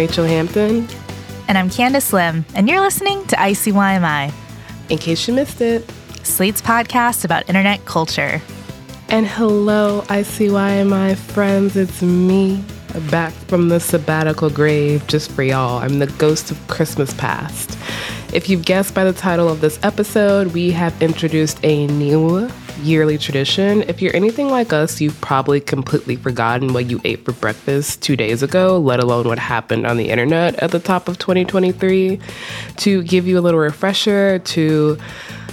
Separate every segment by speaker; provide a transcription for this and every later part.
Speaker 1: Rachel Hampton.
Speaker 2: And I'm Candice Lim, and you're listening to ICYMI,
Speaker 1: In case you missed it.
Speaker 2: Slate's podcast about internet culture.
Speaker 1: And hello, ICYMI friends. It's me, back from the sabbatical grave just for y'all. I'm the ghost of Christmas past. If you've guessed by the title of this episode, we have introduced a new yearly tradition. If you're anything like us, you've probably completely forgotten what you ate for breakfast two days ago, let alone what happened on the internet at the top of 2023. To give you a little refresher, to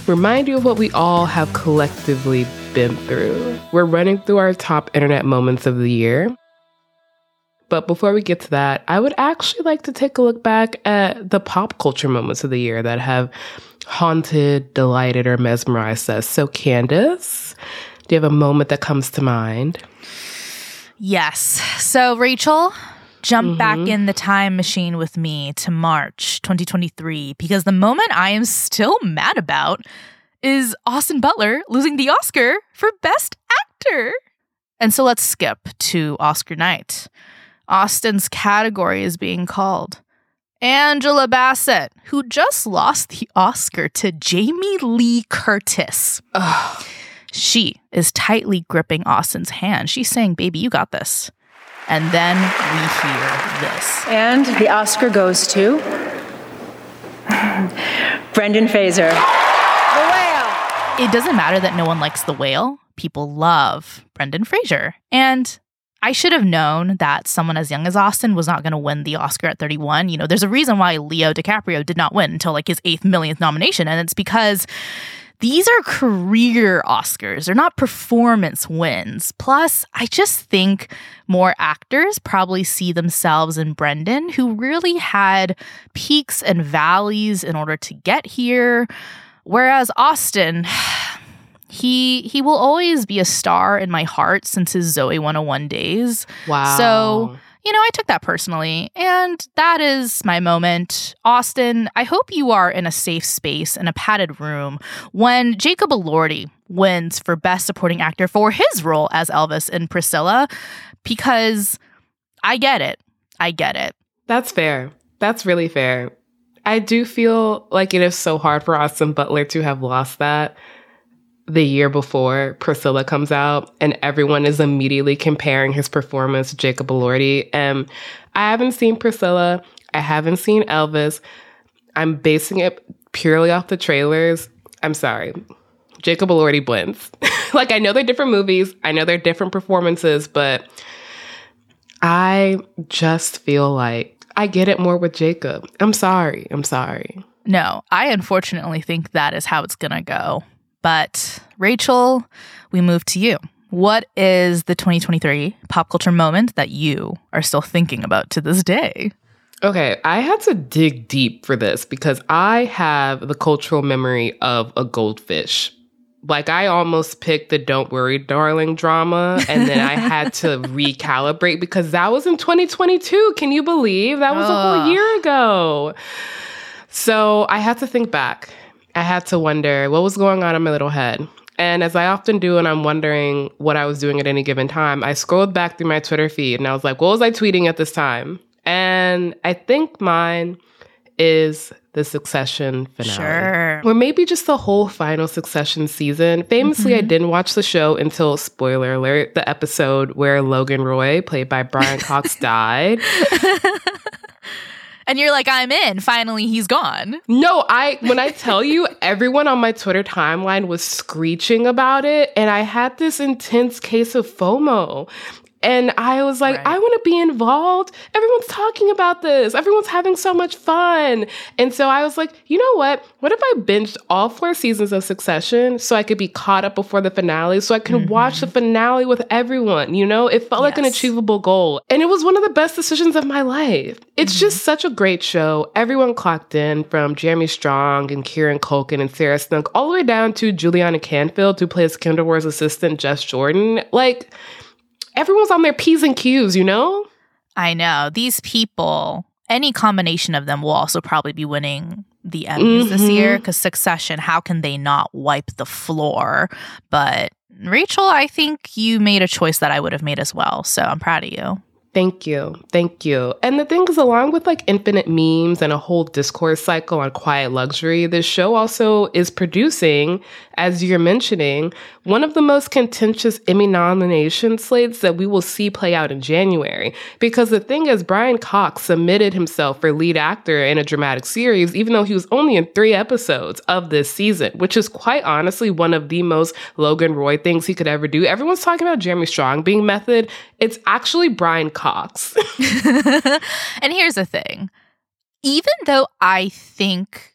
Speaker 1: remind you of what we all have collectively been through. We're running through our top internet moments of the year. But before we get to that, I would actually like to take a look back at the pop culture moments of the year that have haunted, delighted, or mesmerized us. So, Candice, do you have a moment that comes to mind?
Speaker 2: Yes. So, Rachel, jump mm-hmm. back in the time machine with me to March 2023 because the moment I am still mad about is Austin Butler losing the Oscar for Best Actor. And so let's skip to Oscar night. Austin's category is being called Angela Bassett, who just lost the Oscar to Jamie Lee Curtis. Ugh. She is tightly gripping Austin's hand. She's saying, Baby, you got this. And then we hear this.
Speaker 3: And the Oscar goes to Brendan Fraser. The
Speaker 2: whale. It doesn't matter that no one likes the whale. People love Brendan Fraser. And I should have known that someone as young as Austin was not going to win the Oscar at 31. You know, there's a reason why Leo DiCaprio did not win until like his eighth millionth nomination, and it's because these are career Oscars. They're not performance wins. Plus, I just think more actors probably see themselves in Brendan, who really had peaks and valleys in order to get here. Whereas Austin, he he will always be a star in my heart since his Zoey 101 days.
Speaker 1: Wow.
Speaker 2: So, you know, I took that personally. And that is my moment. Austin, I hope you are in a safe space in a padded room when Jacob Elordi wins for Best Supporting Actor for his role as Elvis in Priscilla, because I get it. I get it.
Speaker 1: That's fair. That's really fair. I do feel like it is so hard for Austin Butler to have lost that the year before Priscilla comes out, and everyone is immediately comparing his performance to Jacob Elordi. And I haven't seen Priscilla. I haven't seen Elvis. I'm basing it purely off the trailers. I'm sorry. Jacob Elordi wins. like I know they're different movies. I know they're different performances, but I just feel like I get it more with Jacob. I'm sorry. I'm sorry.
Speaker 2: No, I unfortunately think that is how it's going to go. But Rachel, we move to you. What is the 2023 pop culture moment that you are still thinking about to this day?
Speaker 1: Okay, I had to dig deep for this because I have the cultural memory of a goldfish. Like I almost picked the Don't Worry Darling drama and then I had to recalibrate because that was in 2022. Can you believe? That was a whole year ago. So I had to think back I had to wonder what was going on in my little head. And as I often do, and I'm wondering what I was doing at any given time, I scrolled back through my Twitter feed and I was like, what was I tweeting at this time? And I think mine is the Succession finale.
Speaker 2: Sure.
Speaker 1: Or maybe just the whole final Succession season. Famously, mm-hmm. I didn't watch the show until, spoiler alert, the episode where Logan Roy, played by Brian Cox, died.
Speaker 2: And you're like, I'm in. Finally, he's gone.
Speaker 1: No, I when I tell you, everyone on my Twitter timeline was screeching about it, and I had this intense case of FOMO. And I was like,
Speaker 2: Right.
Speaker 1: I want to be involved. Everyone's talking about this. Everyone's having so much fun. And so I was like, you know what? What if I binged all four seasons of Succession so I could be caught up before the finale so I could watch the mm-hmm. finale with everyone? You know, it felt like an achievable goal. And it was one of the best decisions of my life. It's just mm-hmm. such a great show. Everyone clocked in from Jeremy Strong and Kieran Culkin and Sarah Snook all the way down to Juliana Canfield, who plays Kendall Ward's assistant, Jess Jordan. Like, everyone's on their P's and Q's, you know?
Speaker 2: I know. These people, any combination of them will also probably be winning the Emmys this
Speaker 1: Mhm.
Speaker 2: year because Succession, how can they not wipe the floor? But Rachel, I think you made a choice that I would have made as well. So I'm proud of you.
Speaker 1: Thank you. Thank you. And the thing is, along with like infinite memes and a whole discourse cycle on quiet luxury, this show also is producing, as you're mentioning, one of the most contentious Emmy nomination slates that we will see play out in January. Because the thing is, Brian Cox submitted himself for lead actor in a dramatic series, even though he was only in three episodes of this season, which is quite honestly one of the most Logan Roy things he could ever do. Everyone's talking about Jeremy Strong being method. It's actually Brian Cox.
Speaker 2: and here's the thing even though I think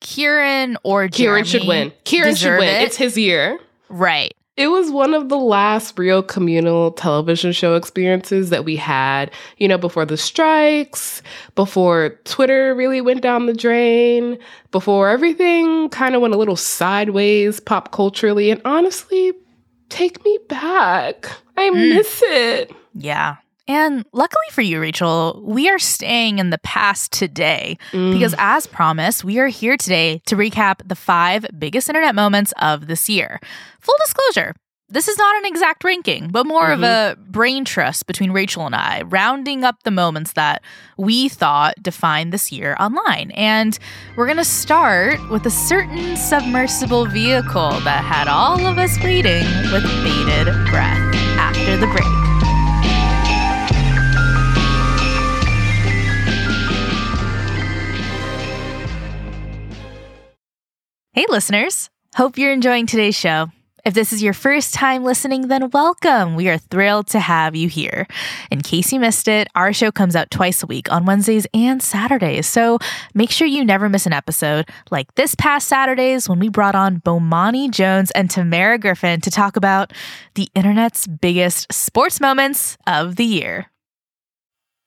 Speaker 2: Kieran or
Speaker 1: Kieran should win. Kieran should win.
Speaker 2: it,
Speaker 1: It's his year.
Speaker 2: right.
Speaker 1: It was one of the last real communal television show experiences that we had, you know, before the strikes, before Twitter really went down the drain, before everything kind of went a little sideways pop culturally. And honestly, take me back. I mm. miss it.
Speaker 2: Yeah. And luckily for you, Rachel, we are staying in the past today
Speaker 1: Mm.
Speaker 2: because, as promised, we are here today to recap the five biggest internet moments of this year. Full disclosure. This is not an exact ranking, but more of a brain trust between Rachel and I, rounding up the moments that we thought defined this year online. And we're going to start with a certain submersible vehicle that had all of us waiting with bated breath after the break. Hey, listeners. Hope you're enjoying today's show. If this is your first time listening, then welcome. We are thrilled to have you here. In case you missed it, our show comes out twice a week on Wednesdays and Saturdays. So make sure you never miss an episode, like this past Saturdays when we brought on Bomani Jones and Tamara Griffin to talk about the internet's biggest sports moments of the year.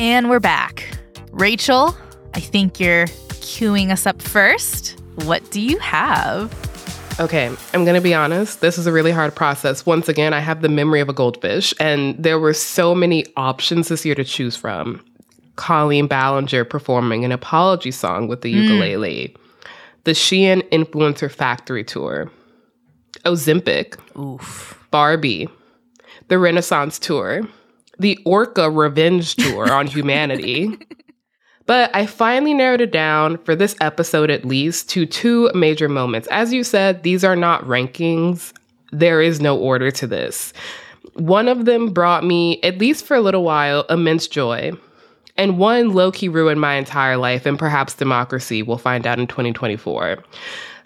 Speaker 2: And we're back. Rachel, I think you're queuing us up first. What do you have?
Speaker 1: Okay, I'm gonna be honest. This is a really hard process. Once again, I have the memory of a goldfish, and there were so many options this year to choose from. Colleen Ballinger performing an apology song with the hmm. ukulele, the Shein Influencer Factory Tour, Ozempic,
Speaker 2: Oof.
Speaker 1: Barbie, the Renaissance Tour, the Orca Revenge Tour on Humanity. But I finally narrowed it down for this episode at least to two major moments. As you said, these are not rankings. There is no order to this. One of them brought me, at least for a little while, immense joy. And one low key ruined my entire life and perhaps democracy. We'll find out in 2024.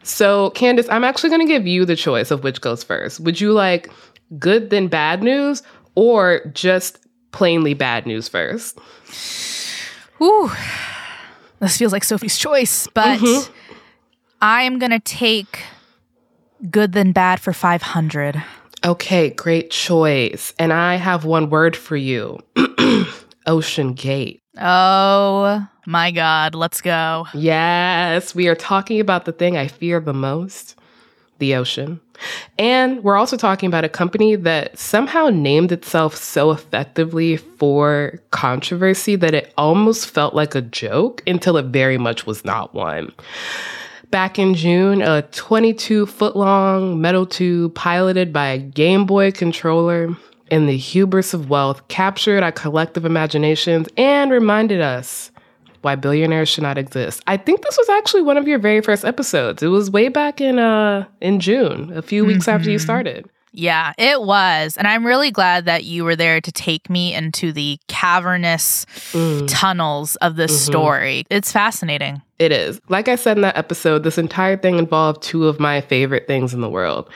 Speaker 1: So, Candice, I'm actually going to give you the choice of which goes first. Would you like good then bad news or just plainly bad news first?
Speaker 2: Ooh. This feels like Sophie's choice, but mm-hmm. I am going to take good than bad for 500.
Speaker 1: Okay, great choice. And I have one word for you OceanGate.
Speaker 2: Oh my God, let's go.
Speaker 1: Yes, we are talking about the thing I fear the most the ocean. And we're also talking about a company that somehow named itself so effectively for controversy that it almost felt like a joke until it very much was not one. Back in June, a 22 foot long metal tube piloted by a Game Boy controller in the hubris of wealth captured our collective imaginations and reminded us why billionaires should not exist. I think this was actually one of your very first episodes. It was way back in uh in June, a few weeks mm-hmm. after you started.
Speaker 2: Yeah, it was. And I'm really glad that you were there to take me into the cavernous mm. tunnels of this mm-hmm. story. It's fascinating.
Speaker 1: It is. Like I said in that episode, this entire thing involved two of my favorite things in the world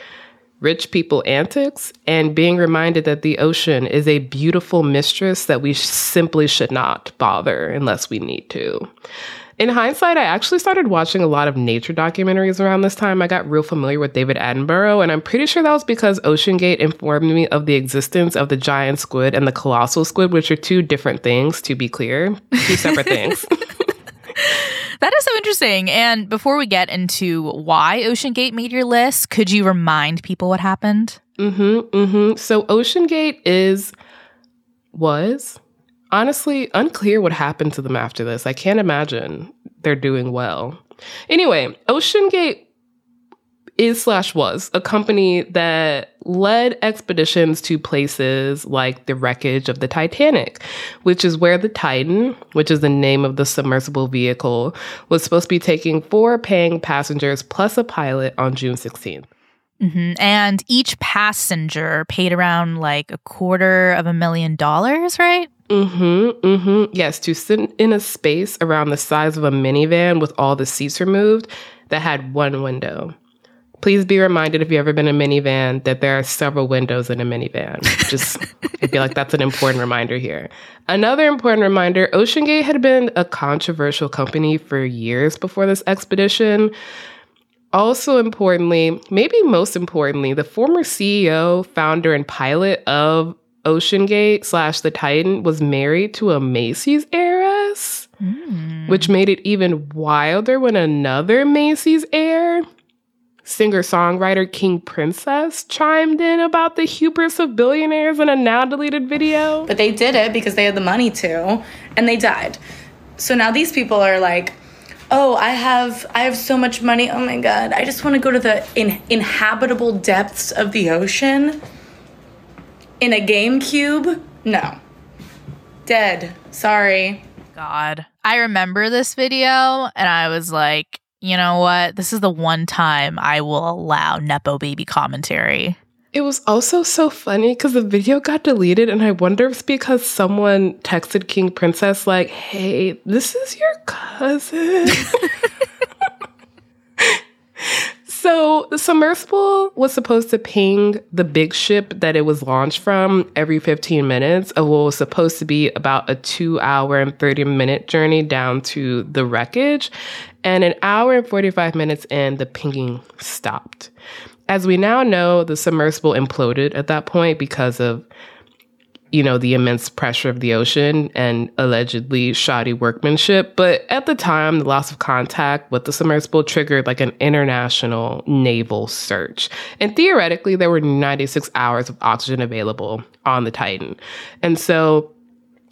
Speaker 1: rich people antics and being reminded that the ocean is a beautiful mistress that we simply should not bother unless we need to. In hindsight, I actually started watching a lot of nature documentaries around this time. I got real familiar with David Attenborough, and I'm pretty sure that was because OceanGate informed me of the existence of the giant squid and the colossal squid, which are two different things, to be clear, two separate things.
Speaker 2: That is so interesting. And before we get into why OceanGate made your list, could you remind people what happened?
Speaker 1: Mm-hmm. Mm-hmm. So OceanGate is was honestly unclear what happened to them after this. I can't imagine they're doing well. Anyway, OceanGate is slash was a company that led expeditions to places like the wreckage of the Titanic, which is where the Titan, which is the name of the submersible vehicle, was supposed to be taking four paying passengers plus a pilot on June 16th.
Speaker 2: Mm-hmm. And each passenger paid around like a quarter of a million dollars, right?
Speaker 1: Mm-hmm. Mm-hmm. Yes, to sit in a space around the size of a minivan with all the seats removed that had one window. Please be reminded if you've ever been in a minivan that there are several windows in a minivan. Just, I feel like that's an important reminder here. Another important reminder OceanGate had been a controversial company for years before this expedition. Also, importantly, maybe most importantly, the former CEO, founder, and pilot of OceanGate slash the Titan was married to a Macy's heiress, mm. which made it even wilder when another Macy's heir singer songwriter King Princess chimed in about the hubris of billionaires in a now deleted video.
Speaker 4: But they did it because they had the money to, and they died. So now these people are like, oh, I have I have so much money. Oh my god, I just want to go to the in, inhabitable depths of the ocean in a GameCube. No, dead. Sorry.
Speaker 2: God, I remember this video, and I was like, you know what? This is the one time I will allow Nepo baby commentary.
Speaker 1: It was also so funny because the video got deleted, and I wonder if it's because someone texted King Princess, like, hey, this is your cousin. So the submersible was supposed to ping the big ship that it was launched from every 15 minutes of what was supposed to be about a two hour and 30 minute journey down to the wreckage. And an hour and 45 minutes in, the pinging stopped. As we now know, the submersible imploded at that point because of you know, the immense pressure of the ocean and allegedly shoddy workmanship. But at the time, the loss of contact with the submersible triggered like an international naval search. And theoretically, there were 96 hours of oxygen available on the Titan. And so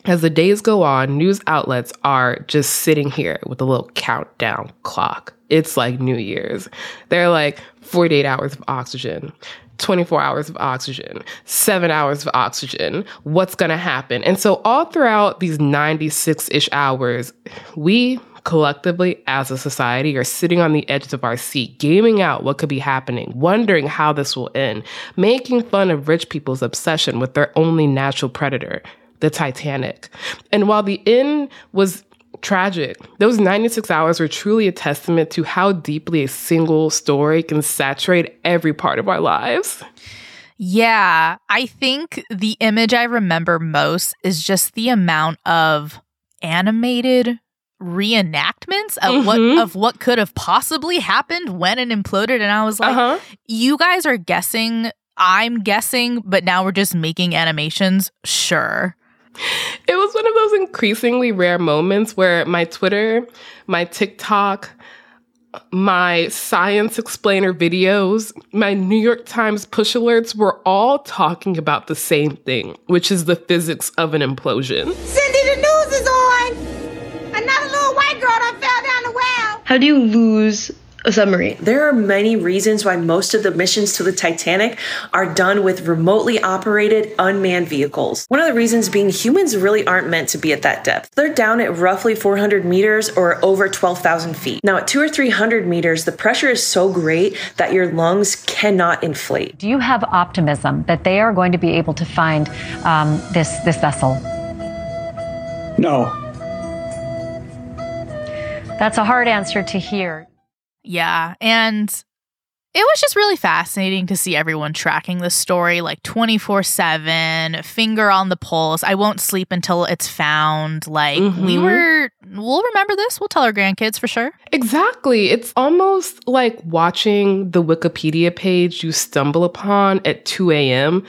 Speaker 1: as the days go on, news outlets are just sitting here with a little countdown clock. It's like New Year's. They're like 48 hours of oxygen, 24 hours of oxygen, seven hours of oxygen. What's going to happen? And so, all throughout these 96 ish hours, we collectively as a society are sitting on the edges of our seat, gaming out what could be happening, wondering how this will end, making fun of rich people's obsession with their only natural predator, the Titanic. And while the end was tragic. Those 96 hours were truly a testament to how deeply a single story can saturate every part of our lives.
Speaker 2: Yeah, I think the image I remember most is just the amount of animated reenactments of mm-hmm. what of what could have possibly happened when it imploded and I was like, uh-huh. you guys are guessing I'm guessing, but now we're just making animations. Sure.
Speaker 1: It was one of those increasingly rare moments where my Twitter, my TikTok, my science explainer videos, my New York Times push alerts were all talking about the same thing, which is the physics of an implosion.
Speaker 5: Cindy, the news is on. Another little white girl done fell down the well.
Speaker 6: How do you lose a submarine.
Speaker 7: There are many reasons why most of the missions to the Titanic are done with remotely operated unmanned vehicles. One of the reasons being humans really aren't meant to be at that depth. They're down at roughly 400 meters or over 12,000 feet. Now, at two or 300 meters, the pressure is so great that your lungs cannot inflate.
Speaker 8: Do you have optimism that they are going to be able to find um, this, this vessel?
Speaker 9: No.
Speaker 8: That's a hard answer to hear.
Speaker 2: Yeah. And it was just really fascinating to see everyone tracking the story like 24 7, finger on the pulse. I won't sleep until it's found. Like, mm-hmm. we were, we'll remember this. We'll tell our grandkids for sure.
Speaker 1: Exactly. It's almost like watching the Wikipedia page you stumble upon at 2 a.m.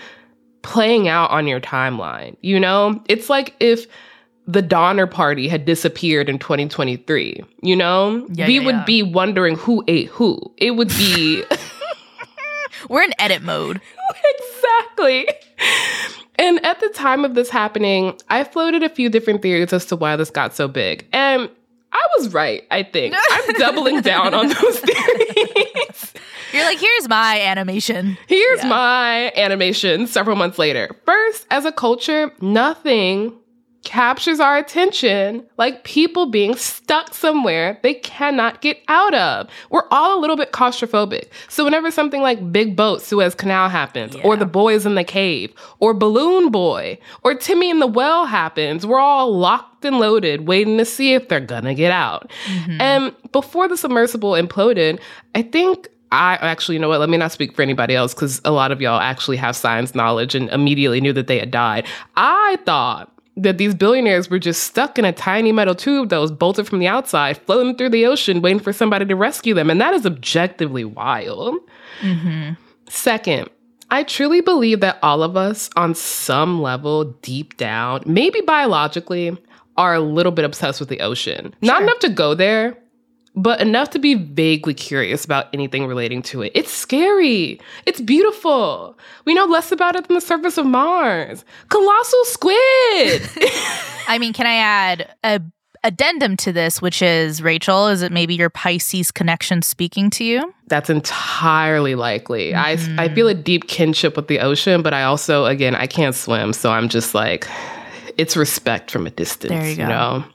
Speaker 1: playing out on your timeline. You know, it's like if the Donner Party had disappeared in 2023. You know, yeah, we yeah, would yeah. be wondering who ate who. It would be.
Speaker 2: We're in edit mode.
Speaker 1: exactly. And at the time of this happening, I floated a few different theories as to why this got so big. And I was right, I think. I'm doubling down on those theories.
Speaker 2: You're like, here's my animation.
Speaker 1: Here's my animation several months later. First, as a culture, nothing captures our attention like people being stuck somewhere they cannot get out of. We're all a little bit claustrophobic. So whenever something like Big Boat Suez Canal happens, yeah. or The Boys in the Cave, or Balloon Boy, or Timmy in the Well happens, we're all locked and loaded waiting to see if they're gonna get out. Mm-hmm. And before the submersible imploded, I think I actually, you know what? Let me not speak for anybody else because a lot of y'all actually have science knowledge and immediately knew that they had died. I thought that these billionaires were just stuck in a tiny metal tube that was bolted from the outside, floating through the ocean, waiting for somebody to rescue them. And that is objectively wild. Mm-hmm. Second, I truly believe that all of us, on some level, deep down, maybe biologically, are a little bit obsessed with the ocean. Sure. Not enough to go there, but enough to be vaguely curious about anything relating to it. It's scary. It's beautiful. We know less about it than the surface of Mars. Colossal squid.
Speaker 2: I mean, can I add a addendum to this, which is Rachel, is it maybe your Pisces connection speaking to you?
Speaker 1: That's entirely likely. Mm-hmm. I I feel a deep kinship with the ocean, but I also again I can't swim, so I'm just like it's respect from a distance. There you, go. you know.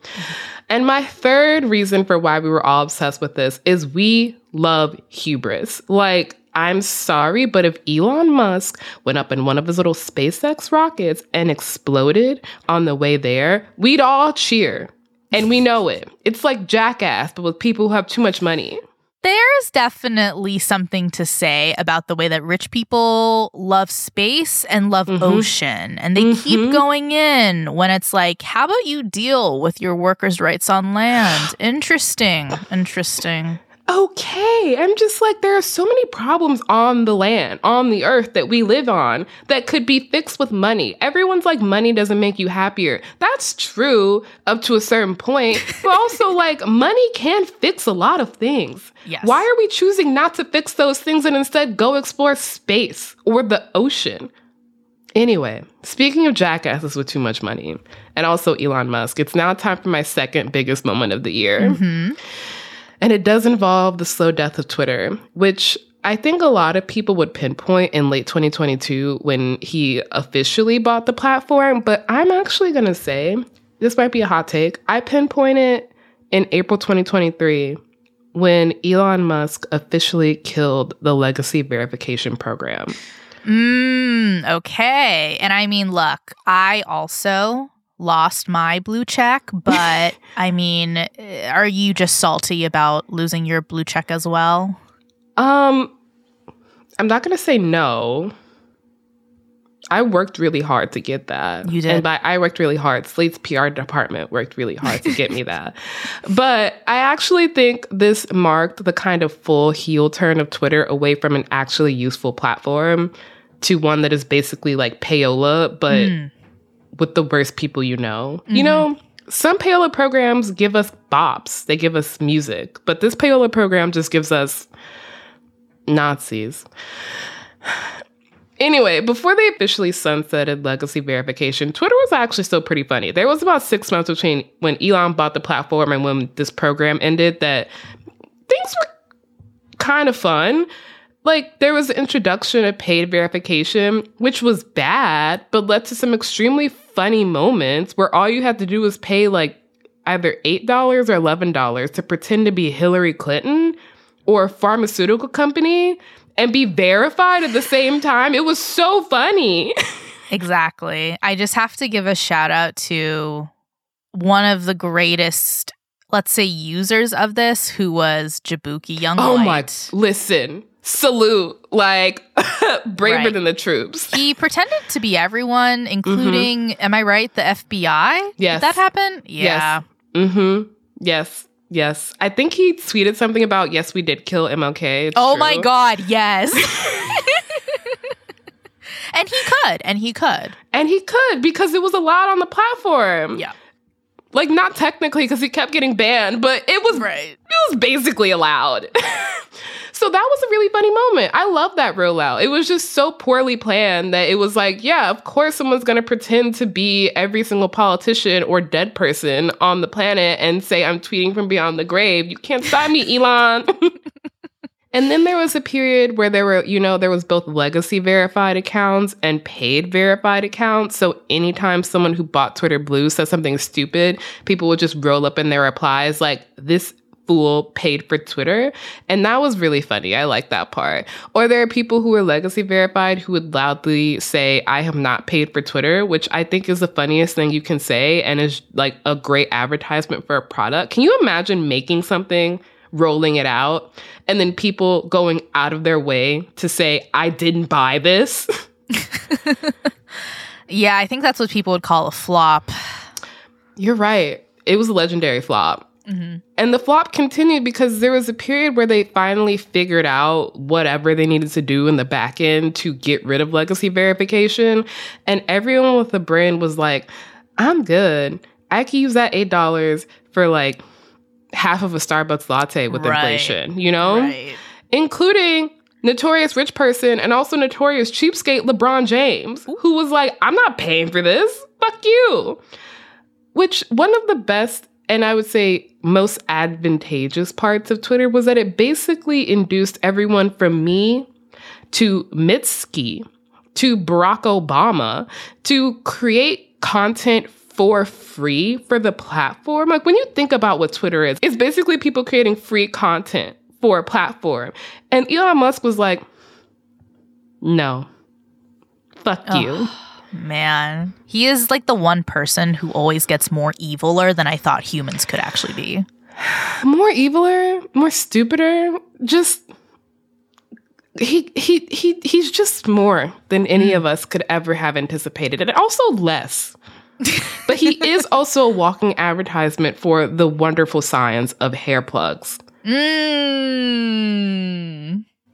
Speaker 1: And my third reason for why we were all obsessed with this is we love hubris. Like, I'm sorry, but if Elon Musk went up in one of his little SpaceX rockets and exploded on the way there, we'd all cheer. And we know it. It's like Jackass, but with people who have too much money.
Speaker 2: There's definitely something to say about the way that rich people love space and love mm-hmm. ocean, and they mm-hmm. keep going in when it's like, how about you deal with your workers' rights on land? Interesting. Interesting
Speaker 1: okay. I'm just like, there are so many problems on the land, on the earth that we live on that could be fixed with money. Everyone's like, money doesn't make you happier. That's true up to a certain point, but also like, money can fix a lot of things. Yes. Why are we choosing not to fix those things and instead go explore space or the ocean? Anyway, speaking of jackasses with too much money, and also Elon Musk, it's now time for my second biggest moment of the year. Mm-hmm. And it does involve the slow death of Twitter, which I think a lot of people would pinpoint in late 2022 when he officially bought the platform. But I'm actually going to say this might be a hot take. I pinpoint it in April 2023 when Elon Musk officially killed the legacy verification program.
Speaker 2: Mm, okay. And I mean, look, I also lost my blue check, but I mean, are you just salty about losing your blue check as well?
Speaker 1: Um, I'm not going to say no. I worked really hard to get that.
Speaker 2: You did.
Speaker 1: And by I worked really hard, Slate's PR department worked really hard to get me that. But I actually think this marked the kind of full heel turn of Twitter away from an actually useful platform to one that is basically like payola, but
Speaker 2: Mm.
Speaker 1: With the worst people you know. You
Speaker 2: Mhm.
Speaker 1: know, some payola programs give us bops, they give us music, but this payola program just gives us Nazis. Anyway, before they officially sunsetted legacy verification, Twitter was actually still pretty funny. There was about six months between when Elon bought the platform and when this program ended that things were kind of fun. Like, there was the introduction of paid verification, which was bad, but led to some extremely funny moments where all you had to do was pay like either $8 or $11 to pretend to be Hillary Clinton or a pharmaceutical company and be verified at the same time. It was so funny.
Speaker 2: Exactly. I just have to give a shout out to one of the greatest, let's say, users of this, who was Jaboukie Young.
Speaker 1: Oh my, listen, salute, like braver
Speaker 2: Right.
Speaker 1: than the troops.
Speaker 2: He pretended to be everyone, including, am I right, the FBI?
Speaker 1: Yes.
Speaker 2: Did that happen? Yeah.
Speaker 1: Yes. Mm-hmm. Yes. Yes. I think he tweeted something about yes, we did kill MLK. It's
Speaker 2: Oh
Speaker 1: true.
Speaker 2: my God, yes. and he could, and he could.
Speaker 1: And he could because it was allowed on the platform.
Speaker 2: Yeah.
Speaker 1: Like not technically because he kept getting banned, but it was
Speaker 2: right.
Speaker 1: It was basically allowed. So that was a really funny moment. I love that rollout. It was just so poorly planned that it was like, yeah, of course someone's gonna pretend to be every single politician or dead person on the planet and say I'm tweeting from beyond the grave. You can't stop me, Elon. And then there was a period where there were, you know, there was both legacy verified accounts and paid verified accounts. So anytime someone who bought Twitter Blue said something stupid, people would just roll up in their replies like, this fool paid for Twitter. And that was really funny. I like that part. Or there are people who are legacy verified who would loudly say, I have not paid for Twitter, which I think is the funniest thing you can say and is like a great advertisement for a product. Can you imagine making something? rolling it out and then people going out of their way to say I didn't buy this.
Speaker 2: Yeah, I think that's what people would call a flop.
Speaker 1: You're right. It was a legendary flop.
Speaker 2: Mm-hmm.
Speaker 1: And the flop continued because there was a period where they finally figured out whatever they needed to do in the back end to get rid of legacy verification. And everyone with the brand was like, I'm good. I can use that $8 for like half of a Starbucks latte with
Speaker 2: Right.
Speaker 1: inflation, you know?
Speaker 2: Right.
Speaker 1: Including notorious rich person and also notorious cheapskate LeBron James, who was like, I'm not paying for this. Fuck you. Which one of the best and I would say most advantageous parts of Twitter was that it basically induced everyone from me to Mitski to Barack Obama to create content for free for the platform. Like when you think about what Twitter is, it's basically people creating free content for a platform. And Elon Musk was like, no, fuck you.
Speaker 2: Man, he is like the one person who always gets more eviler than I thought humans could actually be.
Speaker 1: More eviler, more stupider, just he he he he's just more than any of us could ever have anticipated and also less. but he is also a walking advertisement for the wonderful science of hair plugs.
Speaker 2: Mm.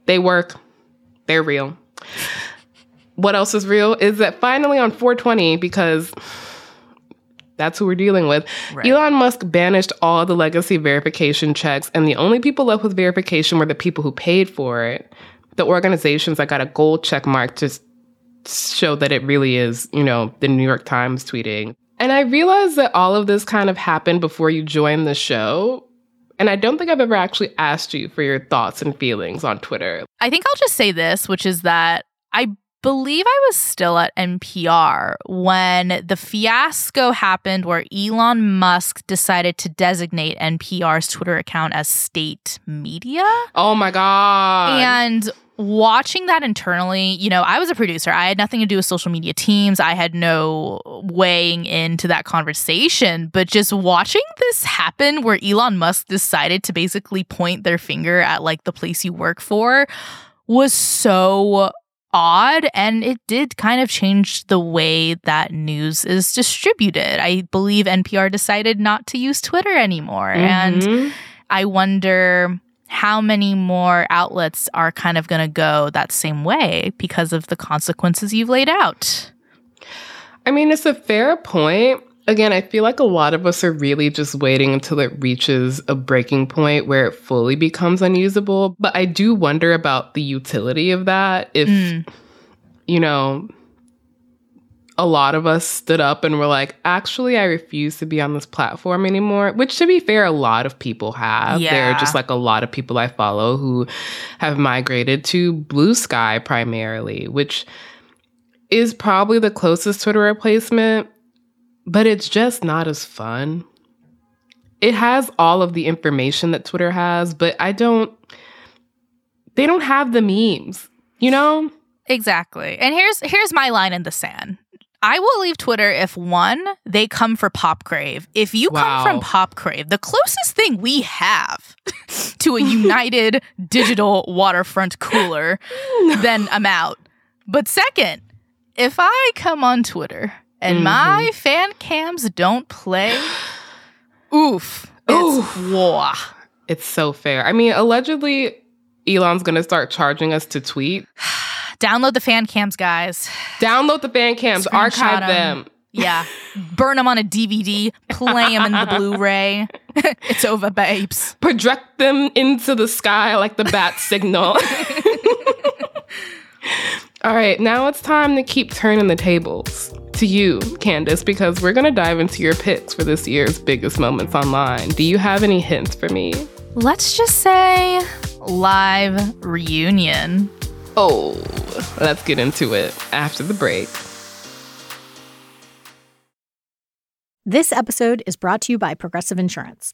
Speaker 1: They work. They're real. What else is real is that finally on 420, because that's who we're dealing with, Elon Musk banished all the legacy verification checks, and the only people left with verification were the people who paid for it. The organizations that got a gold check mark just show that it really is, you know, the New York Times tweeting. And I realized that all of this kind of happened before you joined the show. And I don't think I've ever actually asked you for your thoughts and feelings on Twitter.
Speaker 2: I think I'll just say this, which is that I believe I was still at NPR when the fiasco happened where Elon Musk decided to designate NPR's Twitter account as state media.
Speaker 1: Oh my God.
Speaker 2: And watching that internally, you know, I was a producer. I had nothing to do with social media teams. I had no weighing into that conversation. But just watching this happen where Elon Musk decided to basically point their finger at like the place you work for was so odd and it did kind of change the way that news is distributed. I believe NPR decided not to use Twitter anymore. And
Speaker 1: Mhm.
Speaker 2: I wonder how many more outlets are kind of going to go that same way because of the consequences you've laid out?
Speaker 1: I mean, it's a fair point. Again, I feel like a lot of us are really just waiting until it reaches a breaking point where it fully becomes unusable. But I do wonder about the utility of that. If, mm. you know, a lot of us stood up and were like, actually, I refuse to be on this platform anymore. Which, to be fair, a lot of people have. Yeah. There are just like a lot of people I follow who have migrated to Blue Sky primarily, which is probably the closest Twitter replacement, but it's just not as fun. It has all of the information that Twitter has, but I don't, they don't have the memes, you know?
Speaker 2: Exactly. And here's here's my line in the sand. I will leave Twitter if one, they come for Pop Crave. If you wow. come from Pop Crave, the closest thing we have to a united digital waterfront cooler, then I'm out. But second, if I come on Twitter and mm-hmm. my fan cams don't play, oof, it's oof. war.
Speaker 1: It's so fair. I mean, allegedly, Elon's going to start charging us to tweet.
Speaker 2: Download the fan cams, guys.
Speaker 1: Download the fan cams, Screenshot archive them. them.
Speaker 2: Yeah. Burn them on a DVD, play them in the Blu ray. it's over, babes.
Speaker 1: Project them into the sky like the bat signal. All right, now it's time to keep turning the tables to you, Candice, because we're going to dive into your picks for this year's biggest moments online. Do you have any hints for me?
Speaker 2: Let's just say live reunion.
Speaker 1: Oh, let's get into it after the break.
Speaker 10: This episode is brought to you by Progressive Insurance.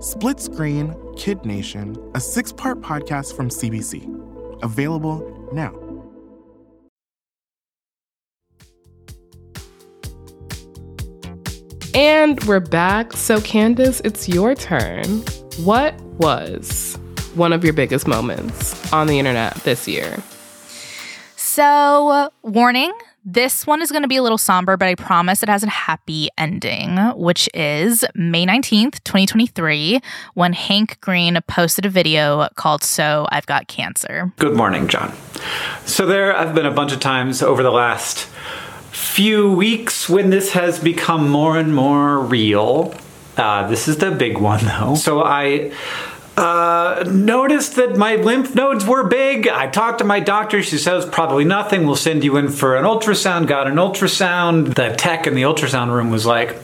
Speaker 11: Split Screen Kid Nation, a six part podcast from CBC. Available now.
Speaker 1: And we're back. So, Candice, it's your turn. What was one of your biggest moments on the internet this year?
Speaker 2: So, warning this one is going to be a little somber, but I promise it has a happy ending, which is May 19th, 2023, when Hank Green posted a video called So I've Got Cancer.
Speaker 12: Good morning, John. So, there have been a bunch of times over the last few weeks when this has become more and more real. Uh, this is the big one, though. So, I uh, noticed that my lymph nodes were big. I talked to my doctor. She says probably nothing. We'll send you in for an ultrasound. Got an ultrasound. The tech in the ultrasound room was like,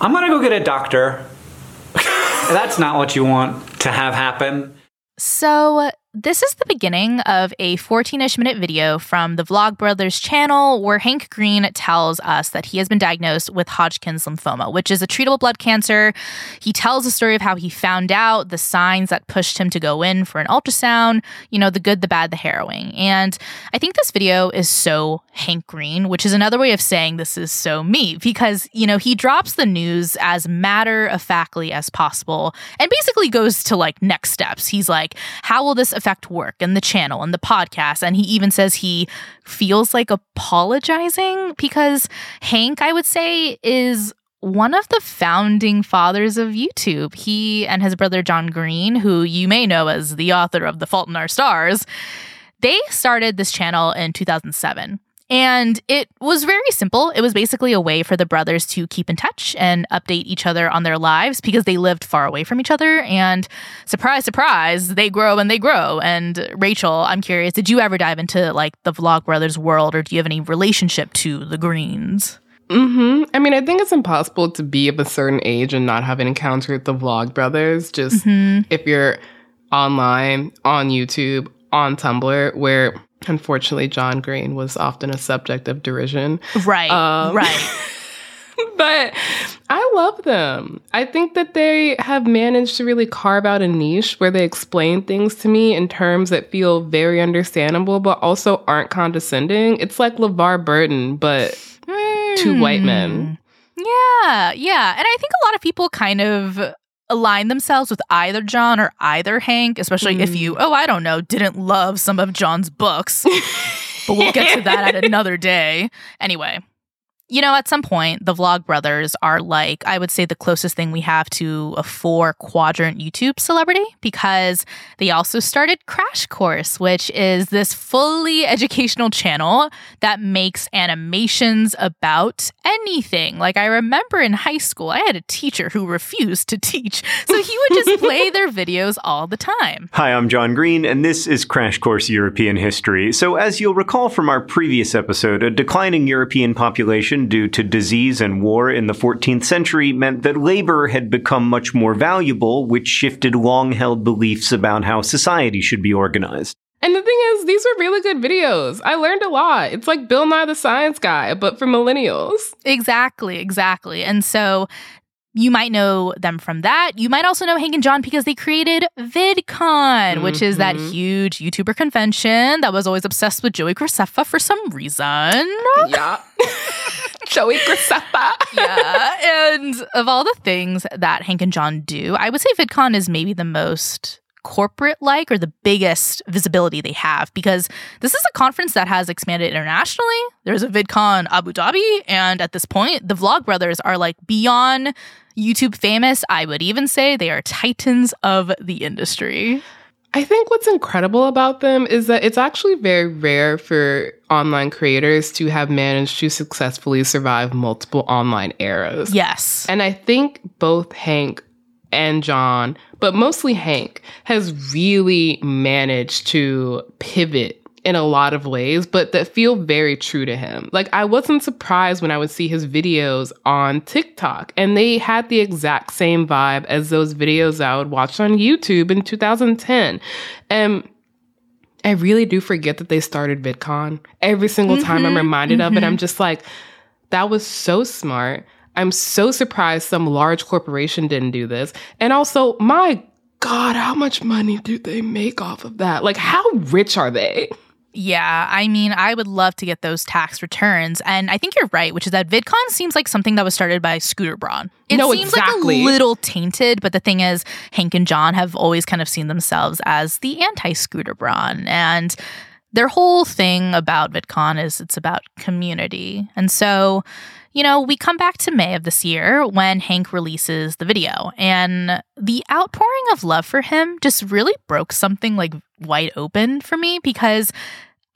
Speaker 12: I'm going to go get a doctor. That's not what you want to have happen.
Speaker 2: So, this is the beginning of a 14 ish minute video from the Vlogbrothers channel where Hank Green tells us that he has been diagnosed with Hodgkin's lymphoma, which is a treatable blood cancer. He tells the story of how he found out, the signs that pushed him to go in for an ultrasound, you know, the good, the bad, the harrowing. And I think this video is so Hank Green, which is another way of saying this is so me because, you know, he drops the news as matter of factly as possible and basically goes to like next steps. He's like, how will this affect work and the channel and the podcast? And he even says he feels like apologizing because Hank, I would say, is one of the founding fathers of YouTube. He and his brother John Green, who you may know as the author of The Fault in Our Stars, they started this channel in 2007. And it was very simple. It was basically a way for the brothers to keep in touch and update each other on their lives because they lived far away from each other. And surprise, surprise, they grow and they grow. And Rachel, I'm curious, did you ever dive into like the Vlogbrothers world or do you have any relationship to the Greens?
Speaker 1: Mm-hmm. I mean, I think it's impossible to be of a certain age and not have encountered encounter with the Vlogbrothers. Just
Speaker 2: Mhm.
Speaker 1: if you're online, on YouTube, on Tumblr, where unfortunately John Green was often a subject of derision.
Speaker 2: Right.
Speaker 1: Um,
Speaker 2: right.
Speaker 1: but I love them. I think that they have managed to really carve out a niche where they explain things to me in terms that feel very understandable, but also aren't condescending. It's like LeVar Burton, but two white men.
Speaker 2: Yeah, yeah. And I think a lot of people kind of align themselves with either John or either Hank, especially if you, mm. oh, I don't know, didn't love some of John's books. but we'll get to that at another day. Anyway, you know, at some point, the Vlog Brothers are like, I would say, the closest thing we have to a four quadrant YouTube celebrity because they also started Crash Course, which is this fully educational channel that makes animations about anything. Like, I remember in high school, I had a teacher who refused to teach, so he would just play their videos all the time.
Speaker 13: Hi, I'm John Green, and this is Crash Course European History. So, as you'll recall from our previous episode, a declining European population due to disease and war in the 14th century meant that labor had become much more valuable, which shifted long held beliefs about how society should be organized.
Speaker 1: And the thing is, these were really good videos. I learned a lot. It's like Bill Nye the Science Guy, but for millennials.
Speaker 2: Exactly, exactly. And so you might know them from that. You might also know Hank and John because they created VidCon, which is that
Speaker 1: Mhm.
Speaker 2: huge YouTuber convention that was always obsessed with Joey Graceffa for some reason.
Speaker 1: Yeah. Joey Graceffa.
Speaker 2: yeah. And of all the things that Hank and John do, I would say VidCon is maybe the most corporate like or the biggest visibility they have because this is a conference that has expanded internationally. There's a VidCon Abu Dhabi, and at this point, the Vlog Brothers are like beyond YouTube famous. I would even say they are titans of the industry.
Speaker 1: I think what's incredible about them is that it's actually very rare for online creators to have managed to successfully survive multiple online eras.
Speaker 2: Yes.
Speaker 1: And I think both Hank and John, but mostly Hank, has really managed to pivot in a lot of ways, but that feel very true to him. Like, I wasn't surprised when I would see his videos on TikTok, and they had the exact same vibe as those videos I would watch on YouTube in 2010. And I really do forget that they started VidCon. Every single time I'm
Speaker 2: Mhm,
Speaker 1: reminded of it. I'm just like, that was so smart. I'm so surprised some large corporation didn't do this. And also, my God, how much money do they make off of that? Like, how rich are they?
Speaker 2: Yeah, I mean, I would love to get those tax returns. And I think you're right, which is that VidCon seems like something that was started by Scooter Braun. It
Speaker 1: No,
Speaker 2: seems
Speaker 1: exactly.
Speaker 2: like a little tainted, but the thing is, Hank and John have always kind of seen themselves as the anti Scooter Braun. And their whole thing about VidCon is it's about community. And so, you know, we come back to May of this year when Hank releases the video, and the outpouring of love for him just really broke something like wide open for me because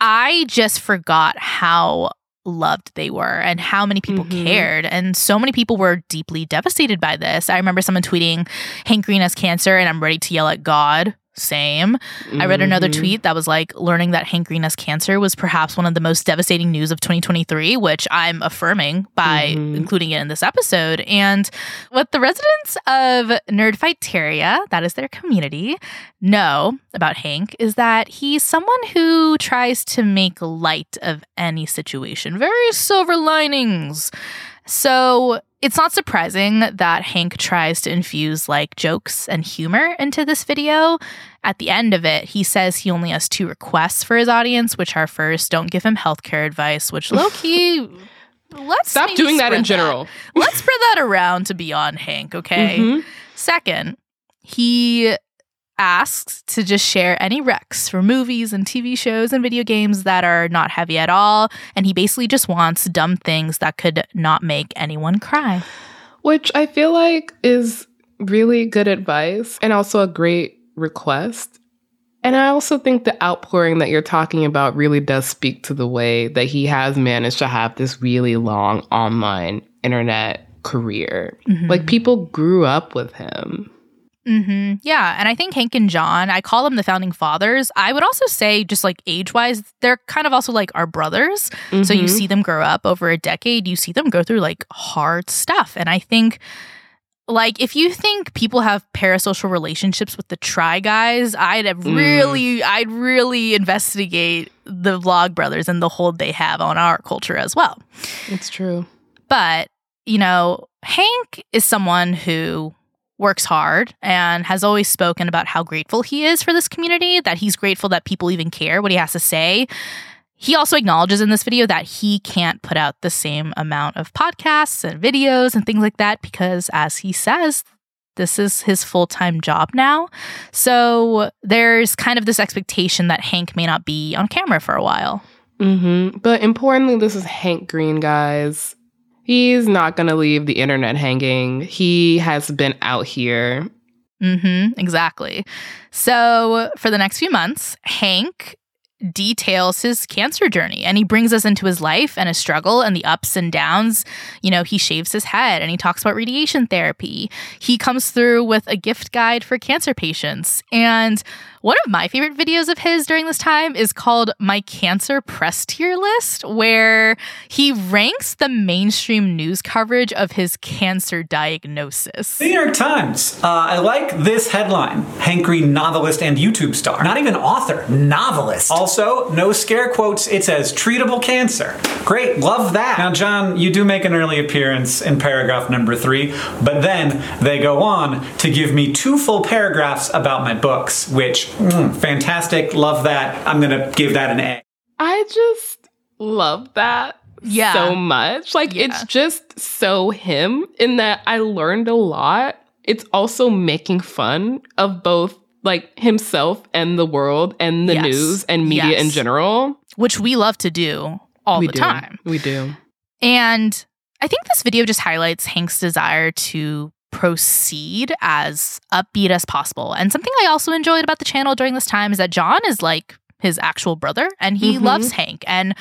Speaker 2: I just forgot how loved they were and how many people mm-hmm. cared. And so many people were deeply devastated by this. I remember someone tweeting, Hank Green has cancer and I'm ready to yell at God. Same. I read another
Speaker 1: Mhm.
Speaker 2: tweet that was like, learning that Hank Green has cancer was perhaps one of the most devastating news of 2023, which I'm affirming by including it in this episode. And what the residents of Nerdfighteria, that is their community, know about Hank is that he's someone who tries to make light of any situation. Very silver linings. So it's not surprising that Hank tries to infuse like jokes and humor into this video. At the end of it, he says he only has two requests for his audience, which are first, don't give him healthcare advice, which low key, let's
Speaker 1: stop doing that in general.
Speaker 2: Let's spread that around to be on Hank, okay?
Speaker 1: Mhm.
Speaker 2: Second, he asks to just share any recs for movies and TV shows and video games that are not heavy at all. And he basically just wants dumb things that could not make anyone cry.
Speaker 1: Which I feel like is really good advice and also a great request. And I also think the outpouring that you're talking about really does speak to the way that he has managed to have this really long online internet career.
Speaker 2: Mhm.
Speaker 1: Like people grew up with him.
Speaker 2: Hmm Yeah. And I think Hank and John, I call them the founding fathers. I would also say, just like age wise, they're kind of also like our brothers. So you
Speaker 1: Mhm.
Speaker 2: see them grow up over a decade, you see them go through like hard stuff. And I think. Like, if you think people have parasocial relationships with the Try Guys, I'd have
Speaker 1: Mm.
Speaker 2: really, I'd really investigate the Vlog Brothers and the hold they have on our culture as well.
Speaker 1: It's true.
Speaker 2: But, you know, Hank is someone who works hard and has always spoken about how grateful he is for this community, that he's grateful that people even care what he has to say. He also acknowledges in this video that he can't put out the same amount of podcasts and videos and things like that because, as he says, this is his full time job now. So there's kind of this expectation that Hank may not be on camera for a while.
Speaker 1: hmm But importantly, this is Hank Green, guys. He's not going to leave the internet hanging. He has been out here.
Speaker 2: Mm-hmm, exactly. So for the next few months, Hank details his cancer journey and he brings us into his life and his struggle and the ups and downs. You know, he shaves his head and he talks about radiation therapy. He comes through with a gift guide for cancer patients. And one of my favorite videos of his during this time is called My Cancer Press Tier List, where he ranks the mainstream news coverage of his cancer diagnosis.
Speaker 12: The New York Times. Uh, I like this headline Hank Green, novelist and YouTube star. Not even author, novelist. Also, no scare quotes, it says treatable cancer. Great, love that. Now, John, you do make an early appearance in paragraph number three, but then they go on to give me two full paragraphs about my books, which, mm, fantastic, love that. I'm gonna give that an A.
Speaker 1: I just love that
Speaker 2: Yeah.
Speaker 1: so much. Like it's just so him in that I learned a lot. It's also making fun of both like himself and the world and the
Speaker 2: Yes.
Speaker 1: news and media in general.
Speaker 2: Which we love to do all
Speaker 1: we
Speaker 2: the
Speaker 1: do.
Speaker 2: time.
Speaker 1: We do.
Speaker 2: And I think this video just highlights Hank's desire to proceed as upbeat as possible. And something I also enjoyed about the channel during this time is that John is like his actual brother and he
Speaker 1: Mhm.
Speaker 2: loves Hank. And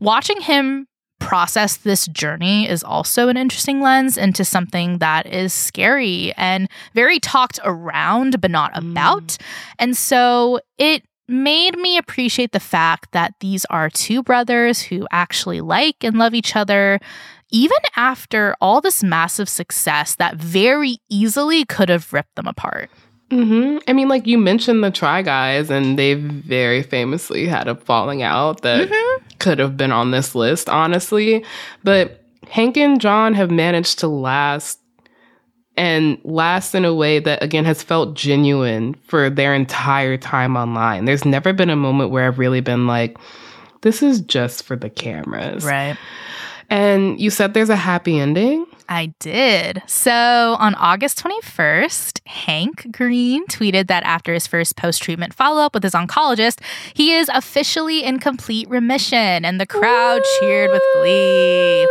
Speaker 2: watching him process this journey is also an interesting lens into something that is scary and very talked around but not about. And so it made me appreciate the fact that these are two brothers who actually like and love each other even after all this massive success that very easily could have ripped them apart.
Speaker 1: hmm I mean, like you mentioned the Try Guys, and they very famously had a falling out that could have been on this list, honestly. But Hank and John have managed to last and last in a way that, again, has felt genuine for their entire time online. There's never been a moment where I've really been like, this is just for the cameras.
Speaker 2: Right.
Speaker 1: And you said there's a happy ending?
Speaker 2: I did. So on August 21st, Hank Green tweeted that after his first post treatment follow up with his oncologist, he is officially in complete remission, and the crowd cheered with glee.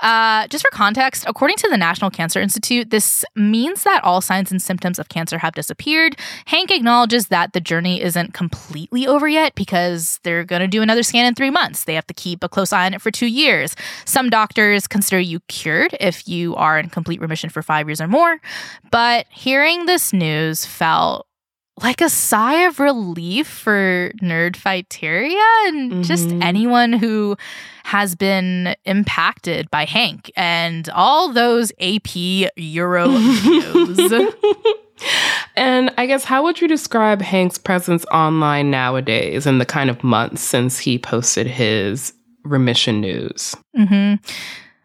Speaker 2: Uh, just for context, according to the National Cancer Institute, this means that all signs and symptoms of cancer have disappeared. Hank acknowledges that the journey isn't completely over yet because they're going to do another scan in three months. They have to keep a close eye on it for two years. Some doctors consider you cured if you are in complete remission for five years or more. But hearing this news felt like a sigh of relief for Nerdfighteria and just anyone who has been impacted by Hank and all those AP Euro videos.
Speaker 1: And I guess how would you describe Hank's presence online nowadays in the kind of months since he posted his remission news?
Speaker 2: hmm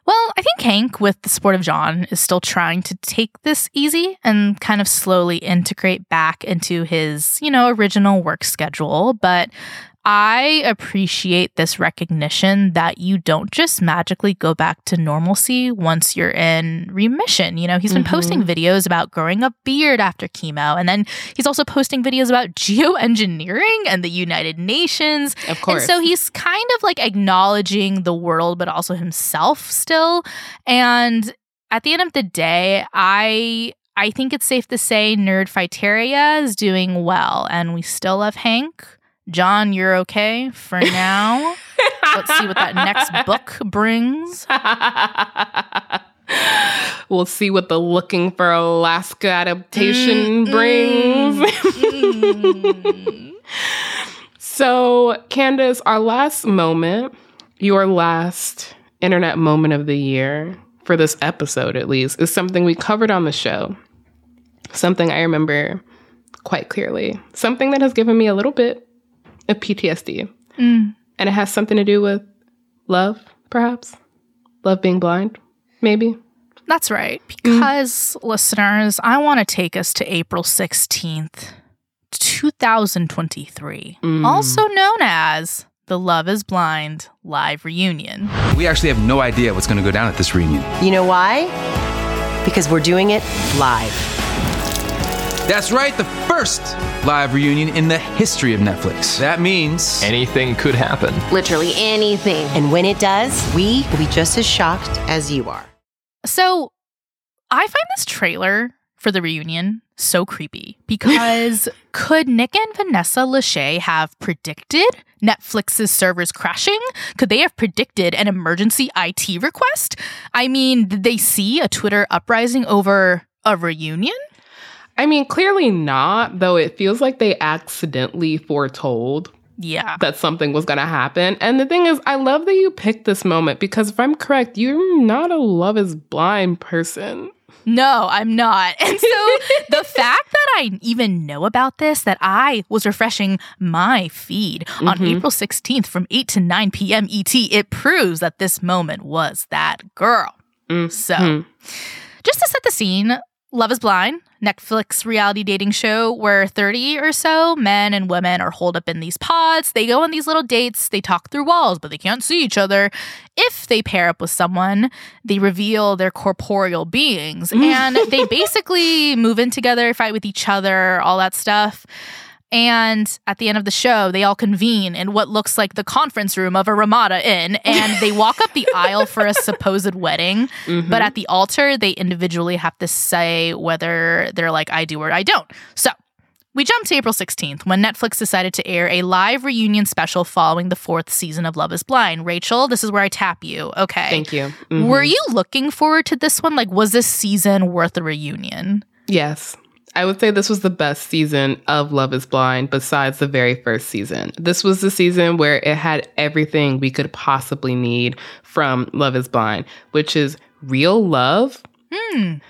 Speaker 2: Well, I think Hank, with the support of John, is still trying to take this easy and kind of slowly integrate back into his, you know, original work schedule. But I appreciate this recognition that you don't just magically go back to normalcy once you're in remission. You know, he's been mm-hmm. posting videos about growing a beard after chemo, and then he's also posting videos about geoengineering and the United Nations.
Speaker 1: Of course.
Speaker 2: And so he's kind of like acknowledging the world, but also himself still. And at the end of the day, I I think it's safe to say Nerdfighteria is doing well, and we still love Hank. John, you're okay for now. Let's see what that next book brings.
Speaker 1: we'll see what the Looking for Alaska adaptation mm, brings. Mm, so, Candice, our last moment, your last internet moment of the year, for this episode at least, is something we covered on the show. Something I remember quite clearly. Something that has given me a little bit of PTSD. Mm. And it has something to do with love, perhaps? Love being blind, maybe?
Speaker 2: That's right. Because, mm. listeners, I want to take us to April 16th, 2023, mm. also known as the Love is Blind live reunion.
Speaker 14: We actually have no idea what's going to go down at this reunion.
Speaker 15: You know why? Because we're doing it live.
Speaker 14: That's right, the first live reunion in the history of Netflix. That means
Speaker 16: anything could happen.
Speaker 15: Literally anything. And when it does, we will be just as shocked as you are.
Speaker 2: So, I find this trailer for the reunion so creepy because could Nick and Vanessa Lachey have predicted Netflix's servers crashing? Could they have predicted an emergency IT request? I mean, did they see a Twitter uprising over a reunion?
Speaker 1: I mean, clearly not, though it feels like they accidentally foretold
Speaker 2: yeah.
Speaker 1: that something was going to happen. And the thing is i love that you picked this moment because if i'm correct you're not a love is blind person.
Speaker 2: No i'm not. And so the fact that i even know about this that i was refreshing my feed mm-hmm. on april 16th from 8 to 9 p.m et it proves that this moment was that girl. Mm-hmm. so just to set the scene Love is Blind, Netflix reality dating show where 30 or so men and women are holed up in these pods. They go on these little dates, they talk through walls, but they can't see each other. If they pair up with someone, they reveal their corporeal beings mm. and they basically move in together, fight with each other, all that stuff. And at the end of the show, they all convene in what looks like the conference room of a Ramada Inn and they walk up the aisle for a supposed wedding. Mm-hmm. But at the altar, they individually have to say whether they're like, I do or I don't. So we jump to April 16th when Netflix decided to air a live reunion special following the fourth season of Love is Blind. Rachelle, this is where I tap you. Okay.
Speaker 1: Thank you. Mm-hmm.
Speaker 2: Were you looking forward to this one? Like, was this season worth a reunion?
Speaker 1: Yes. I would say this was the best season of Love is Blind besides the very first season. This was the season where it had everything we could possibly need from Love is Blind, which is real love,
Speaker 2: mm.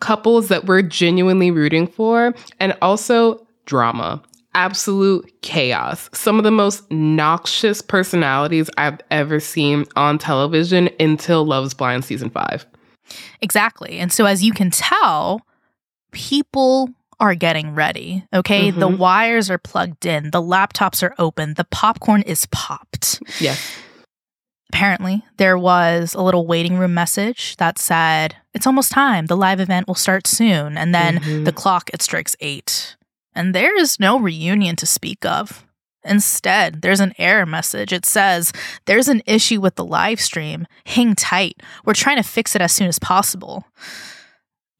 Speaker 1: couples that we're genuinely rooting for, and also drama. Absolute chaos. Some of the most noxious personalities I've ever seen on television until Love is Blind season five.
Speaker 2: Exactly. And so, as you can tell, people are getting ready. Okay. Mm-hmm. The wires are plugged in, the laptops are open, the popcorn is popped.
Speaker 1: Yes.
Speaker 2: Apparently, there was a little waiting room message that said, It's almost time. The live event will start soon. And then mm-hmm. the clock, it strikes eight. And there is no reunion to speak of. Instead, there's an error message. It says, There's an issue with the live stream. Hang tight. We're trying to fix it as soon as possible.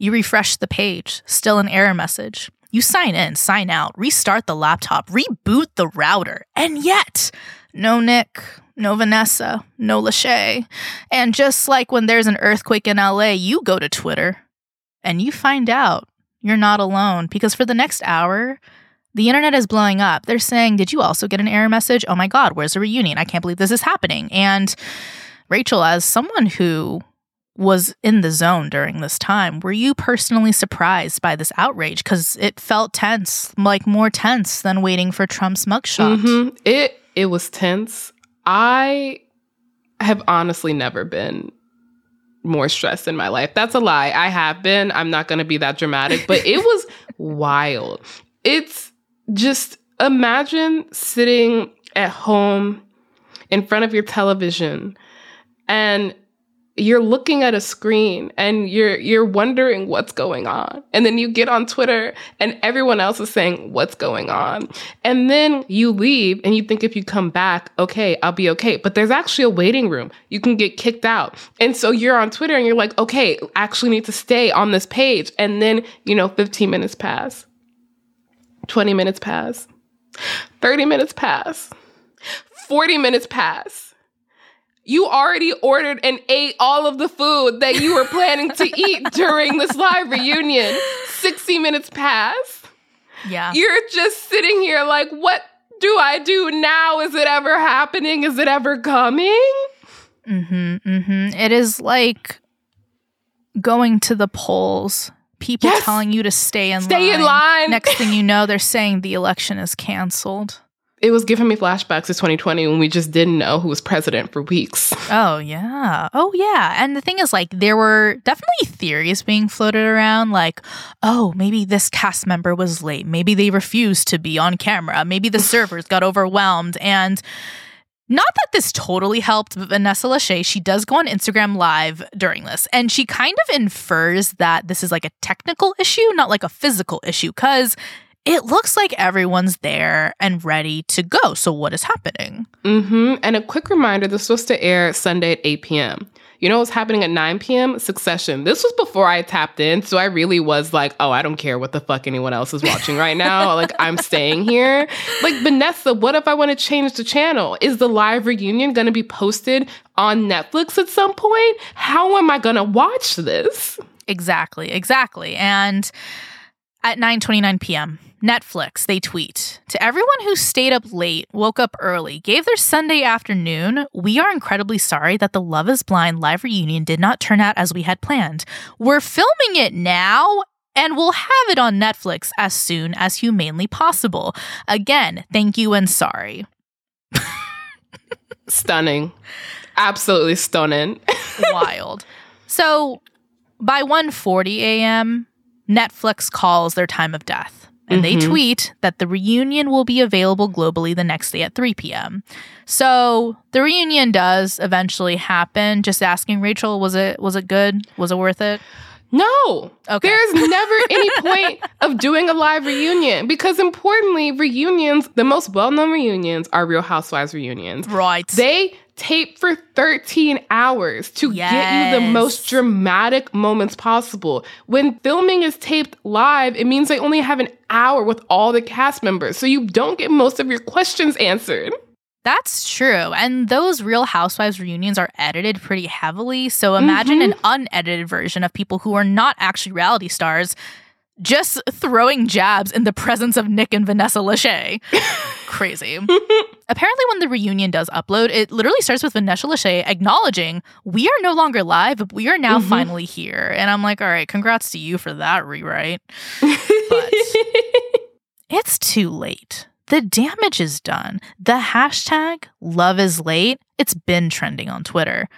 Speaker 2: You refresh the page, still an error message. You sign in, sign out, restart the laptop, reboot the router, and yet, no Nick, no Vanessa, no Lachey. And just like when there's an earthquake in LA, you go to Twitter and you find out you're not alone because for the next hour, the internet is blowing up. They're saying, Did you also get an error message? Oh my God, where's the reunion? I can't believe this is happening. And Rachelle, as someone who was in the zone during this time. Were you personally surprised by this outrage? Because it felt tense, like more tense than waiting for Trump's mugshot.
Speaker 1: Mm-hmm. It it was tense. I have honestly never been more stressed in my life. That's a lie. I have been. I'm not going to be that dramatic, but it was wild. It's just imagine sitting at home in front of your television and you're looking at a screen and you're you're wondering what's going on. And then you get on twitter and everyone else is saying what's going on? And then you leave and you think if you come back okay i'll be okay. But there's actually a waiting room. You can get kicked out. And so you're on twitter and you're like okay actually need to stay on this page. And then you know 15 minutes pass. 20 minutes pass. 30 minutes pass. 40 minutes pass you already ordered and ate all of the food that you were planning to eat during this live reunion. 60 minutes pass.
Speaker 2: Yeah.
Speaker 1: You're just sitting here like, what do I do now? Is it ever happening? Is it ever coming?
Speaker 2: Mm-hmm. Mm-hmm. It is like going to the polls. People
Speaker 1: Yes.
Speaker 2: telling you to stay in
Speaker 1: Stay
Speaker 2: line.
Speaker 1: in line.
Speaker 2: Next thing you know, they're saying the election is canceled.
Speaker 1: It was giving me flashbacks to 2020 when we just didn't know who was president for weeks.
Speaker 2: Oh, yeah. Oh, yeah. And the thing is, like, there were definitely theories being floated around, like, oh, maybe this cast member was late. Maybe they refused to be on camera. Maybe the servers got overwhelmed. And not that this totally helped, but Vanessa Lachey, she does go on Instagram Live during this, and she kind of infers that this is like a technical issue, not like a physical issue, because it looks like everyone's there and ready to go. So, what is happening?
Speaker 1: hmm And a quick reminder this was to air Sunday at 8 p.m. You know what's happening at 9 p.m.? Succession. This was before I tapped in, so I really was like, oh, I don't care what the fuck anyone else is watching right now. like, I'm staying here. Like, Vanessa, what if I want to change the channel? Is the live reunion going to be posted on Netflix at some point? How am I going to watch this?
Speaker 2: Exactly, exactly. And at 9:29 p.m., Netflix they tweet to everyone who stayed up late, woke up early, gave their Sunday afternoon. We are incredibly sorry that the Love Is Blind live reunion did not turn out as we had planned. We're filming it now. And we'll have it on Netflix as soon as humanely possible. Again, thank you and sorry.
Speaker 1: Stunning. Absolutely stunning.
Speaker 2: Wild. So by 1:40 a.m., Netflix calls their time of death. And they
Speaker 1: Mhm.
Speaker 2: tweet that the reunion will be available globally the next day at 3 p.m. So the reunion does eventually happen. Just asking Rachelle, was it was it good? Was it worth it?
Speaker 1: No.
Speaker 2: Okay.
Speaker 1: There's never any point of doing a live reunion because importantly, reunions, the most well-known reunions are Real Housewives reunions.
Speaker 2: Right.
Speaker 1: They tape for 13 hours to get you the most dramatic moments possible. When filming is taped live, it means they only have an hour with all the cast members, so you don't get most of your questions answered.
Speaker 2: That's true. And those Real Housewives reunions are edited pretty heavily. So imagine an mm-hmm. unedited version of people who are not actually reality stars just throwing jabs in the presence of Nick and Vanessa Lachey. Crazy. Apparently, when the reunion does upload, it literally starts with Vanessa Lachey acknowledging, We are no longer live, but we are now
Speaker 1: Mhm.
Speaker 2: finally here. And I'm like, All right, congrats to you for that rewrite. But it's too late. The damage is done. The hashtag love is late, it's been trending on Twitter.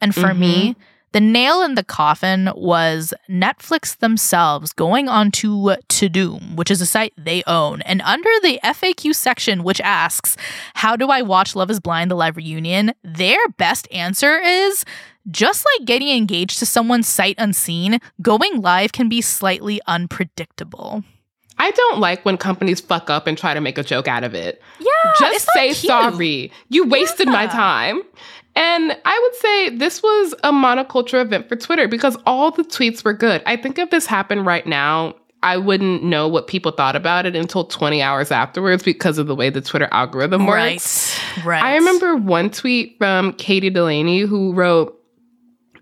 Speaker 2: And for me, the nail in the coffin was Netflix themselves going on to Tudum, which is a site they own. And under the FAQ section, which asks, How do I watch Love is Blind, the live reunion? Their best answer is just like getting engaged to someone sight unseen, going live can be slightly unpredictable.
Speaker 1: I don't like when companies fuck up and try to make a joke out of it.
Speaker 2: Yeah,
Speaker 1: Just say
Speaker 2: cute.
Speaker 1: sorry. You wasted my time. And I would say this was a monoculture event for Twitter because all the tweets were good. I think if this happened right now, I wouldn't know what people thought about it until 20 hours afterwards because of the way the Twitter algorithm works.
Speaker 2: Right. Right.
Speaker 1: I remember one tweet from Katie Delaney who wrote,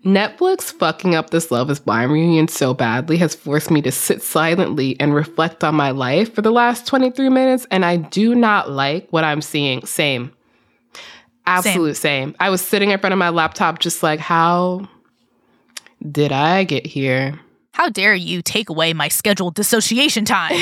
Speaker 1: Netflix fucking up this Love is Blind reunion so badly has forced me to sit silently and reflect on my life for the last 23 minutes, and I do not like what I'm seeing. Same. Absolute same. I was sitting in front of my laptop just like, how did I get here?
Speaker 2: How dare you take away my scheduled dissociation time?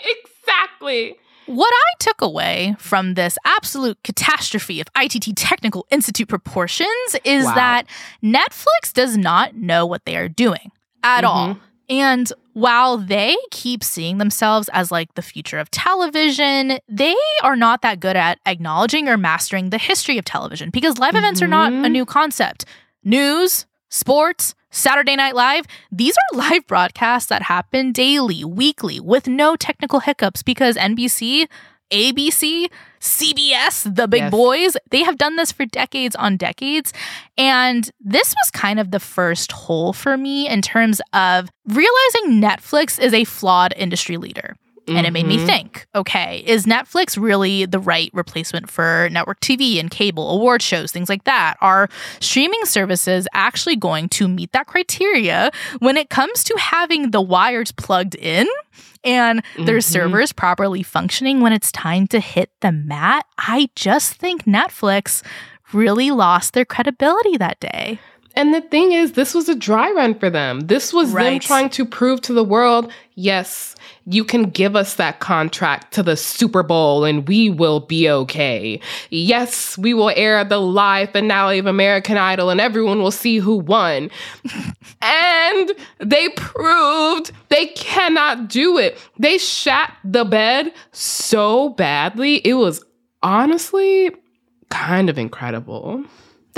Speaker 1: exactly.
Speaker 2: What I took away from this absolute catastrophe of ITT Technical Institute proportions is
Speaker 1: Wow.
Speaker 2: that Netflix does not know what they are doing at mm-hmm. all. And while they keep seeing themselves as like the future of television, they are not that good at acknowledging or mastering the history of television because live events are not a mm-hmm. new concept. News, sports, Saturday Night Live, these are live broadcasts that happen daily, weekly, with no technical hiccups because NBC, ABC, CBS, the big
Speaker 1: Yes.
Speaker 2: boys, they have done this for decades on decades. And this was kind of the first hole for me in terms of realizing Netflix is a flawed industry leader. And it made me
Speaker 1: Mhm.
Speaker 2: think, okay, is Netflix really the right replacement for network TV and cable, award shows, things like that? Are streaming services actually going to meet that criteria when it comes to having the wires plugged in and their
Speaker 1: Mhm.
Speaker 2: servers properly functioning when it's time to hit the mat? I just think Netflix really lost their credibility that day.
Speaker 1: And the thing is, this was a dry run for them. This was them trying to prove to the world, yes, you can give us that contract to the Super Bowl and we will be okay. Yes, we will air the live finale of American Idol and everyone will see who won. and they proved they cannot do it. They shat the bed so badly. It was honestly kind of incredible.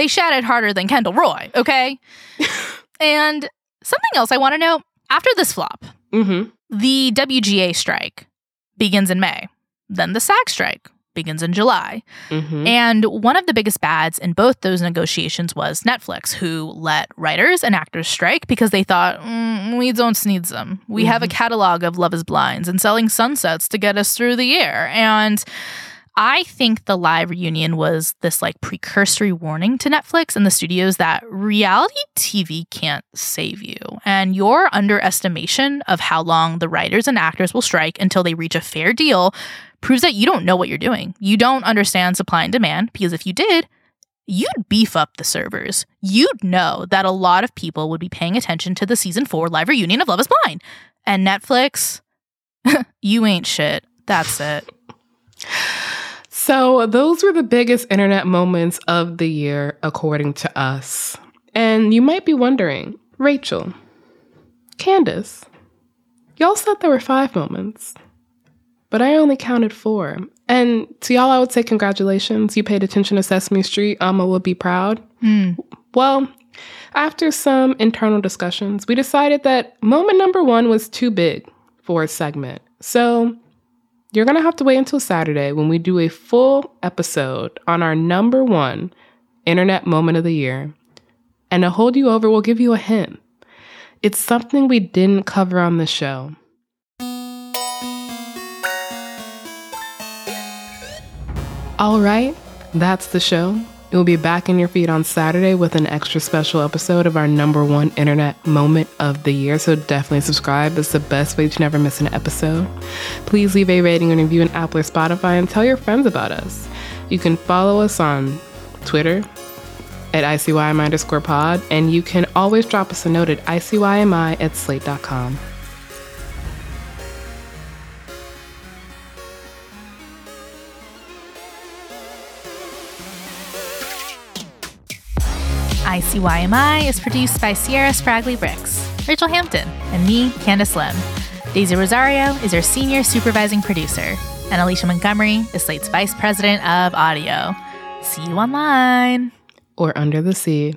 Speaker 2: They it harder than Kendall Roy, okay? and something else I want to know after this flop,
Speaker 1: Mm-hmm.
Speaker 2: the WGA strike begins in May. Then the SAG strike begins in July.
Speaker 1: Mm-hmm.
Speaker 2: And one of the biggest bads in both those negotiations was Netflix, who let writers and actors strike because they thought, "Mm, we don't need them. We have a catalog of Love is Blinds and Selling Sunsets to get us through the year. And I think the live reunion was this like precursory warning to Netflix and the studios that reality TV can't save you. And your underestimation of how long the writers and actors will strike until they reach a fair deal proves that you don't know what you're doing. You don't understand supply and demand because if you did, you'd beef up the servers. You'd know that a lot of people would be paying attention to the season four live reunion of Love is Blind. And Netflix, you ain't shit. That's it.
Speaker 1: So, those were the biggest internet moments of the year, according to us. And you might be wondering, Rachelle, Candice, y'all said there were five moments, but I only counted four. And to y'all, I would say congratulations. You paid attention to Sesame Street. Alma would be proud.
Speaker 2: Hmm.
Speaker 1: Well, after some internal discussions, we decided that moment number one was too big for a segment. So you're going to have to wait until Saturday when we do a full episode on our number one internet moment of the year. And to hold you over, we'll give you a hint. It's something we didn't cover on the show. All right, that's the show. It will be back in your feed on Saturday with an extra special episode of our number one internet moment of the year. So definitely subscribe. It's the best way to never miss an episode. Please leave a rating and review on Apple or Spotify and tell your friends about us. You can follow us on Twitter at ICYMI underscore pod, and you can always drop us a note at ICYMI at slate.com.
Speaker 2: ICYMI is produced by Sierra Spragley Bricks, Rachelle Hampton, and me, Candice Lim. Daisy Rosario is our senior supervising producer, and Alicia Montgomery is Slate's vice president of audio. See you online.
Speaker 1: Or under the sea.